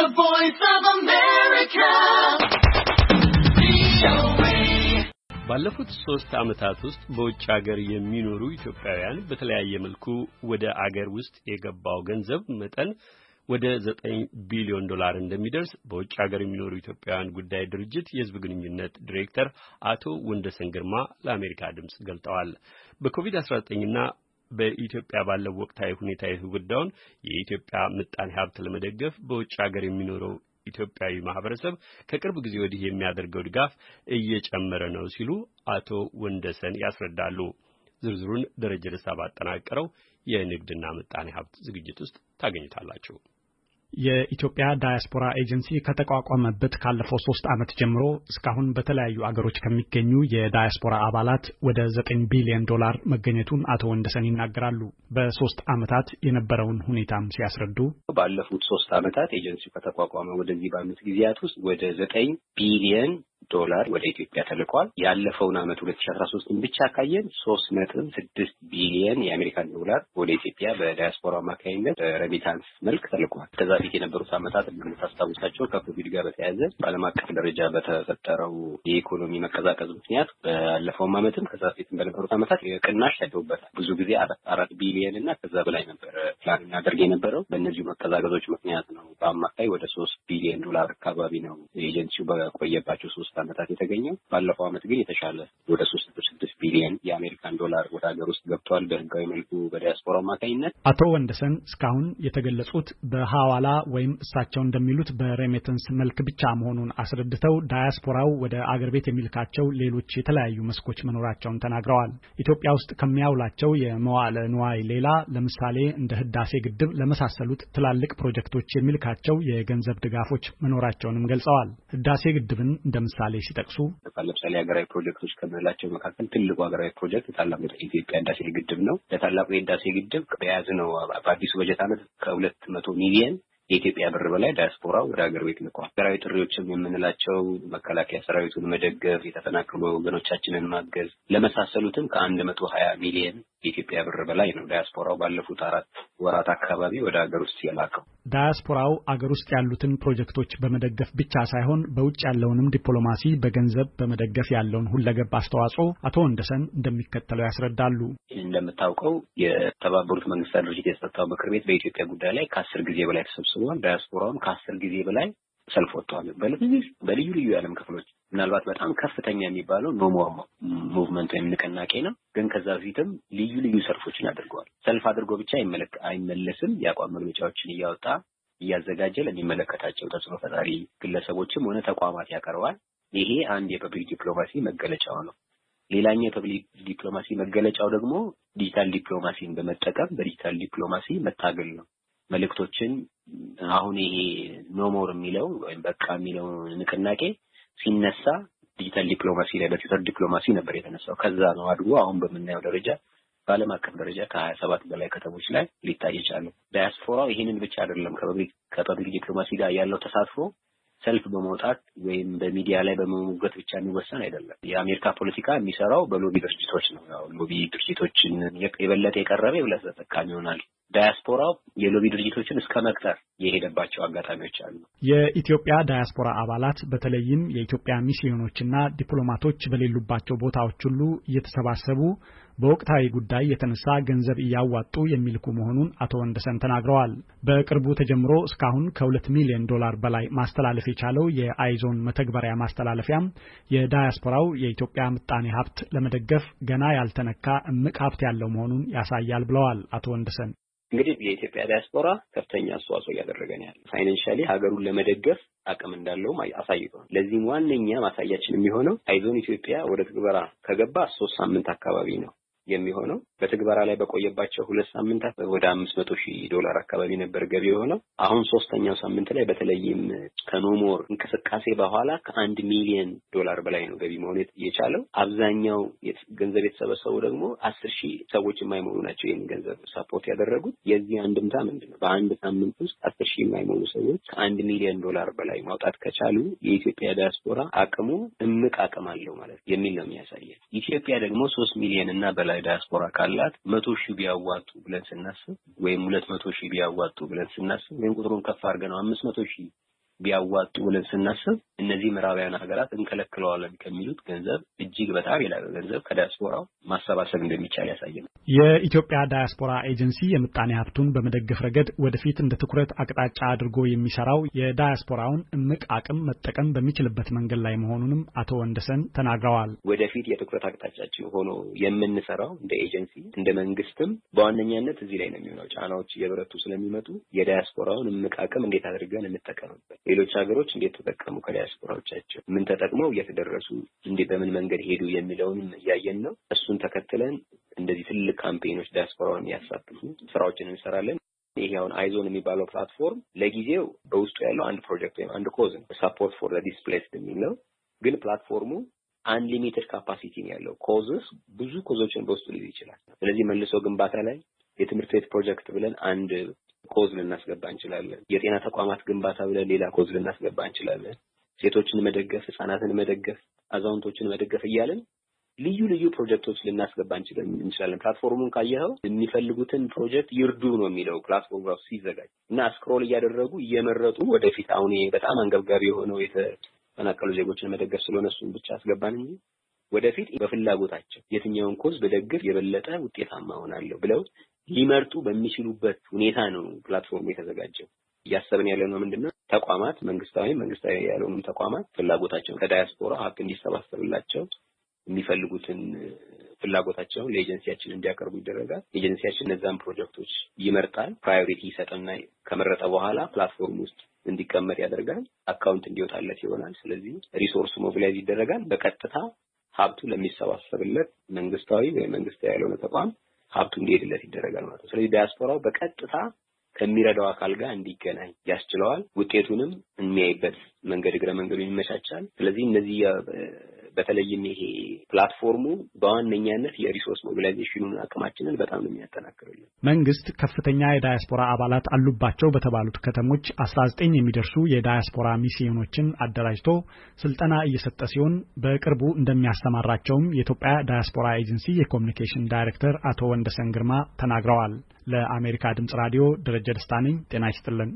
The voice of America. ባለፉት ሶስት ዓመታት ውስጥ በውጭ ሀገር የሚኖሩ ኢትዮጵያውያን በተለያየ መልኩ ወደ አገር ውስጥ የገባው ገንዘብ መጠን ወደ ዘጠኝ ቢሊዮን ዶላር እንደሚደርስ በውጭ ሀገር የሚኖሩ ኢትዮጵያውያን ጉዳይ ድርጅት የሕዝብ ግንኙነት ዲሬክተር አቶ ወንደሰን ግርማ ለአሜሪካ ድምፅ ገልጠዋል። በኮቪድ-19ና በኢትዮጵያ ባለው ወቅታዊ ሁኔታ የተጎዳውን የኢትዮጵያ ምጣኔ ሀብት ለመደገፍ በውጭ ሀገር የሚኖረው ኢትዮጵያዊ ማህበረሰብ ከቅርብ ጊዜ ወዲህ የሚያደርገው ድጋፍ እየጨመረ ነው ሲሉ አቶ ወንደሰን ያስረዳሉ። ዝርዝሩን ደረጀ ደስታ ባጠናቀረው የንግድና ምጣኔ ሀብት ዝግጅት ውስጥ ታገኙታላችሁ። የኢትዮጵያ ዳያስፖራ ኤጀንሲ ከተቋቋመበት ካለፈው ሶስት ዓመት ጀምሮ እስካሁን በተለያዩ አገሮች ከሚገኙ የዳያስፖራ አባላት ወደ ዘጠኝ ቢሊዮን ዶላር መገኘቱን አቶ ወንደሰን ይናገራሉ። በሶስት ዓመታት የነበረውን ሁኔታም ሲያስረዱ ባለፉት ሶስት ዓመታት ኤጀንሲው ከተቋቋመ ወደዚህ ባሉት ጊዜያት ውስጥ ወደ ዘጠኝ ቢሊየን ዶላር ወደ ኢትዮጵያ ተልቋል። ያለፈውን ዓመት ሁለት ሺ አስራ ሶስትን ብቻ ካየን ሶስት ነጥብ ስድስት ቢሊየን የአሜሪካን ዶላር ወደ ኢትዮጵያ በዳያስፖራ አማካኝነት በሬሚታንስ መልክ ተልቋል። ከዛ በፊት የነበሩት ዓመታት እንደምታስታውሳቸው ከኮቪድ ጋር በተያያዘ በዓለም አቀፍ ደረጃ በተፈጠረው የኢኮኖሚ መቀዛቀዝ ምክንያት ባለፈውም ዓመትም ከዛ በፊትም በነበሩት ዓመታት ቅናሽ ታይተውበታል። ብዙ ጊዜ አራት ቢሊየን እና ከዛ በላይ ነበረ ፕላን እናደርግ የነበረው በእነዚሁ መቀዛቀዞች ምክንያት ነው። በአማካይ ወደ ሶስት ቢሊየን ዶላር አካባቢ ነው ኤጀንሲው በቆየባቸው ሶስት ዓመታት የተገኘው። ባለፈው ዓመት ግን የተሻለ ወደ ሶስት ስድስት ቢሊየን የአሜሪካን ዶላር ወደ ሀገር ውስጥ ገብቷል በህጋዊ መልኩ በዲያስፖራ አማካኝነት። አቶ ወንደሰን እስካሁን የተገለጹት በሐዋላ ወይም እሳቸው እንደሚሉት በ remittance መልክ ብቻ መሆኑን አስረድተው ዳያስፖራው ወደ አገር ቤት የሚልካቸው ሌሎች የተለያዩ መስኮች መኖራቸውን ተናግረዋል። ኢትዮጵያ ውስጥ ከሚያውላቸው የመዋለ ንዋይ ሌላ ለምሳሌ እንደ ህዳሴ ግድብ ለመሳሰሉት ትላልቅ ፕሮጀክቶች የሚልካቸው የገንዘብ ድጋፎች መኖራቸውንም ገልጸዋል። ህዳሴ ግድብን እንደ ምሳሌ ሲጠቅሱ ለምሳሌ ሀገራዊ ፕሮጀክቶች ከምንላቸው መካከል ትልቁ ሀገራዊ ፕሮጀክት ታላቁ የኢትዮጵያ ህዳሴ ግድብ ነው። ለታላቁ የህዳሴ ግድብ በያዝነው በአዲሱ በጀት ዓመት ከሁለት መቶ ሚሊየን የኢትዮጵያ ብር በላይ ዳያስፖራ ወደ ሀገር ቤት ልኳል። ሀገራዊ ጥሪዎችም የምንላቸው መከላከያ ሰራዊቱን መደገፍ፣ የተፈናቀሉ ወገኖቻችንን ማገዝ ለመሳሰሉትም ከአንድ መቶ ሀያ ሚሊየን የኢትዮጵያ ብር በላይ ነው ዳያስፖራው ባለፉት አራት ወራት አካባቢ ወደ ሀገር ውስጥ የላከው። ዳያስፖራው አገር ውስጥ ያሉትን ፕሮጀክቶች በመደገፍ ብቻ ሳይሆን በውጭ ያለውንም ዲፕሎማሲ በገንዘብ በመደገፍ ያለውን ሁለገብ አስተዋጽኦ አቶ ወንደሰን እንደሚከተለው ያስረዳሉ። እንደምታውቀው የተባበሩት መንግስታት ድርጅት የጸጥታው ምክር ቤት በኢትዮጵያ ጉዳይ ላይ ከአስር ጊዜ በላይ ተሰብስቧል። ዳያስፖራውም ከአስር ጊዜ በላይ ሰልፍ ወጥተዋል። በልዩ ልዩ የዓለም ክፍሎች ምናልባት በጣም ከፍተኛ የሚባለው no more movement ወይም ንቅናቄ ነው። ግን ከዛ በፊትም ልዩ ልዩ ሰልፎችን አድርገዋል። ሰልፍ አድርጎ ብቻ አይመለስም። የአቋም መግለጫዎችን እያወጣ እያዘጋጀ ለሚመለከታቸው ተጽዕኖ ፈጣሪ ግለሰቦችም ሆነ ተቋማት ያቀርባል። ይሄ አንድ የ public diplomacy መገለጫው ነው። ሌላኛው የ public diplomacy መገለጫው ደግሞ digital diplomacy ን በመጠቀም በ digital diplomacy መታገል ነው። መልእክቶችን አሁን ይሄ no more የሚለው ወይም በቃ የሚለው ንቅናቄ ሲነሳ digital diplomacy ላይ በትዊተር ዲፕሎማሲ ነበር የተነሳው። ከዛ ነው አድጎ አሁን በምናየው ደረጃ በዓለም አቀፍ ደረጃ ከሀያ ሰባት በላይ ከተሞች ላይ ሊታይ የቻለው። ዳያስፖራው ይህንን ብቻ አይደለም ከ public diplomacy ጋር ያለው ተሳትፎ ሰልፍ በመውጣት ወይም በሚዲያ ላይ በመሞገት ብቻ የሚወሰን አይደለም። የአሜሪካ ፖለቲካ የሚሰራው በ lobby ድርጅቶች ነው። ያው lobby ድርጅቶችን የበለጠ የቀረበ የበለጠ ተጠቃሚ ይሆናል። ዳያስፖራው የሎቢ ድርጅቶችን እስከ መቅጠር የሄደባቸው አጋጣሚዎች አሉ። የኢትዮጵያ ዳያስፖራ አባላት በተለይም የኢትዮጵያ ሚስዮኖችና ዲፕሎማቶች በሌሉባቸው ቦታዎች ሁሉ እየተሰባሰቡ በወቅታዊ ጉዳይ የተነሳ ገንዘብ እያዋጡ የሚልኩ መሆኑን አቶ ወንደሰን ተናግረዋል። በቅርቡ ተጀምሮ እስካሁን ከሁለት ሚሊዮን ዶላር በላይ ማስተላለፍ የቻለው የአይዞን መተግበሪያ ማስተላለፊያም የዳያስፖራው የኢትዮጵያ ምጣኔ ሀብት ለመደገፍ ገና ያልተነካ እምቅ ሀብት ያለው መሆኑን ያሳያል ብለዋል አቶ ወንደሰን። እንግዲህ የኢትዮጵያ ዲያስፖራ ከፍተኛ አስተዋጽኦ እያደረገ ነው ያለው። financially ሀገሩን ለመደገፍ አቅም እንዳለውም አሳይቷል። ለዚህም ዋነኛ ማሳያችን የሚሆነው አይዞን ኢትዮጵያ ወደ ትግበራ ከገባ ሶስት ሳምንት አካባቢ ነው የሚሆነው በትግበራ ላይ በቆየባቸው ሁለት ሳምንታት ወደ አምስት መቶ ሺህ ዶላር አካባቢ ነበር ገቢ የሆነው። አሁን ሶስተኛው ሳምንት ላይ በተለይም ከ no more እንቅስቃሴ በኋላ ከአንድ ሚሊየን ዶላር በላይ ነው ገቢ መሆን የቻለው። አብዛኛው ገንዘብ የተሰበሰቡ ደግሞ አስር ሺህ ሰዎች የማይሞሉ ናቸው ይህን ገንዘብ ሳፖርት ያደረጉት። የዚህ አንድምታ ምንድን ነው? በአንድ ሳምንት ውስጥ አስር ሺህ የማይሞሉ ሰዎች ከአንድ ሚሊዮን ዶላር በላይ ማውጣት ከቻሉ የኢትዮጵያ ዲያስፖራ አቅሙ እምቅ አቅም አለው ማለት የሚል ነው የሚያሳየን። ኢትዮጵያ ደግሞ ሶስት ሚሊዮን እና በላይ ዲያስፖራ ካላት መቶ ሺህ ቢያዋጡ ብለን ስናስብ ወይም ሁለት መቶ ሺህ ቢያዋጡ ብለን ስናስብ ወይም ቁጥሩን ከፍ አድርገን ነው አምስት መቶ ሺህ ቢያዋጡ ብለን ስናስብ እነዚህ ምዕራባውያን ሀገራት እንከለክለዋለን ከሚሉት ገንዘብ እጅግ በጣም የላቀ ገንዘብ ከዳያስፖራው ማሰባሰብ እንደሚቻል ያሳየናል። የኢትዮጵያ ዳያስፖራ ኤጀንሲ የምጣኔ ሀብቱን በመደገፍ ረገድ ወደፊት እንደ ትኩረት አቅጣጫ አድርጎ የሚሰራው የዳያስፖራውን እምቅ አቅም መጠቀም በሚችልበት መንገድ ላይ መሆኑንም አቶ ወንደሰን ተናግረዋል። ወደፊት የትኩረት አቅጣጫችን ሆኖ የምንሰራው እንደ ኤጀንሲ እንደ መንግስትም በዋነኛነት እዚህ ላይ ነው የሚሆነው። ጫናዎች እየበረቱ ስለሚመጡ የዳያስፖራውን እምቅ አቅም እንዴት አድርገን እንጠቀምበት፣ ሌሎች ሀገሮች እንዴት ተጠቀሙ ከዳያስፖራዎቻቸው ምን ተጠቅመው እዚህ ደረሱ እንዴት በምን መንገድ ሄዱ የሚለውንም እያየን ነው። እሱን ተከትለን እንደዚህ ትልቅ campaign ኦች ዳያስፖራውን የሚያሳትፉ ስራዎችን እንሰራለን። ይሄ አሁን አይዞን የሚባለው platform ለጊዜው በውስጡ ያለው አንድ ፕሮጀክት ወይም አንድ cause ነው። support for displaced የሚል ነው። ግን platform ኡ unlimited capacity ያለው። causes ብዙ cause ኦችን በውስጡ ሊይዝ ይችላል። ስለዚህ መልሶ ግንባታ ላይ የትምህርት ቤት ፕሮጀክት ብለን አንድ cause ልናስገባ እንችላለን። የጤና ተቋማት ግንባታ ብለን ሌላ cause ልናስገባ እንችላለን። ሴቶችን መደገፍ፣ ህጻናትን መደገፍ፣ አዛውንቶችን መደገፍ እያለን ልዩ ልዩ ፕሮጀክቶች ልናስገባ እንችላለን። platform ኡን ካየኸው የሚፈልጉትን ፕሮጀክት ይርዱ ነው የሚለው platform ራሱ ሲዘጋጅ እና scroll እያደረጉ እየመረጡ ወደፊት አሁን በጣም አንገብጋቢ የሆነው የተፈናቀሉ ዜጎችን መደገፍ ስለሆነ እሱን ብቻ አስገባን እንጂ ወደፊት በፍላጎታቸው የትኛውን cause በደግፍ የበለጠ ውጤታማ ሆናለሁ ብለው ሊመርጡ በሚችሉበት ሁኔታ ነው platform ኡ የተዘጋጀው። እያሰብን ያለ ነው ምንድን ነው ተቋማት መንግስታዊ መንግስታዊ ያልሆኑም ተቋማት ፍላጎታቸውን ከዳያስፖራ ሀብት እንዲሰባሰብላቸው የሚፈልጉትን ፍላጎታቸውን ለኤጀንሲያችን እንዲያቀርቡ ይደረጋል። ኤጀንሲያችን እነዛን ፕሮጀክቶች ይመርጣል። priority ይሰጥና ከመረጠ በኋላ platform ውስጥ እንዲቀመጥ ያደርጋል። account እንዲወጣለት ይሆናል። ስለዚህ resource mobilize ይደረጋል። በቀጥታ ሀብቱ ለሚሰባሰብለት መንግስታዊ ወይም መንግስታዊ ያልሆነ ተቋም ሀብቱ እንዲሄድለት ይደረጋል ማለት ነው። ስለዚህ ዲያስፖራው በቀጥታ ከሚረዳው አካል ጋር እንዲገናኝ ያስችለዋል። ውጤቱንም የሚያይበት መንገድ እግረ መንገዱ ይመቻቻል። ስለዚህ እነዚህ በተለይም ይሄ platform ኡ በዋነኛነት የ resource mobilization ኡን አቅማችንን በጣም ነው የሚያጠናክርልን። መንግስት ከፍተኛ የዳያስፖራ አባላት አሉባቸው በተባሉት ከተሞች 19 የሚደርሱ የዳያስፖራ ሚስዮኖችን አደራጅቶ ስልጠና እየሰጠ ሲሆን በቅርቡ እንደሚያስተማራቸውም የኢትዮጵያ ዳያስፖራ ኤጀንሲ የኮሚኒኬሽን ዳይሬክተር አቶ ወንደሰን ግርማ ተናግረዋል። ለአሜሪካ ድምጽ ራዲዮ ደረጀ ደስታ ነኝ። ጤና ይስጥልን።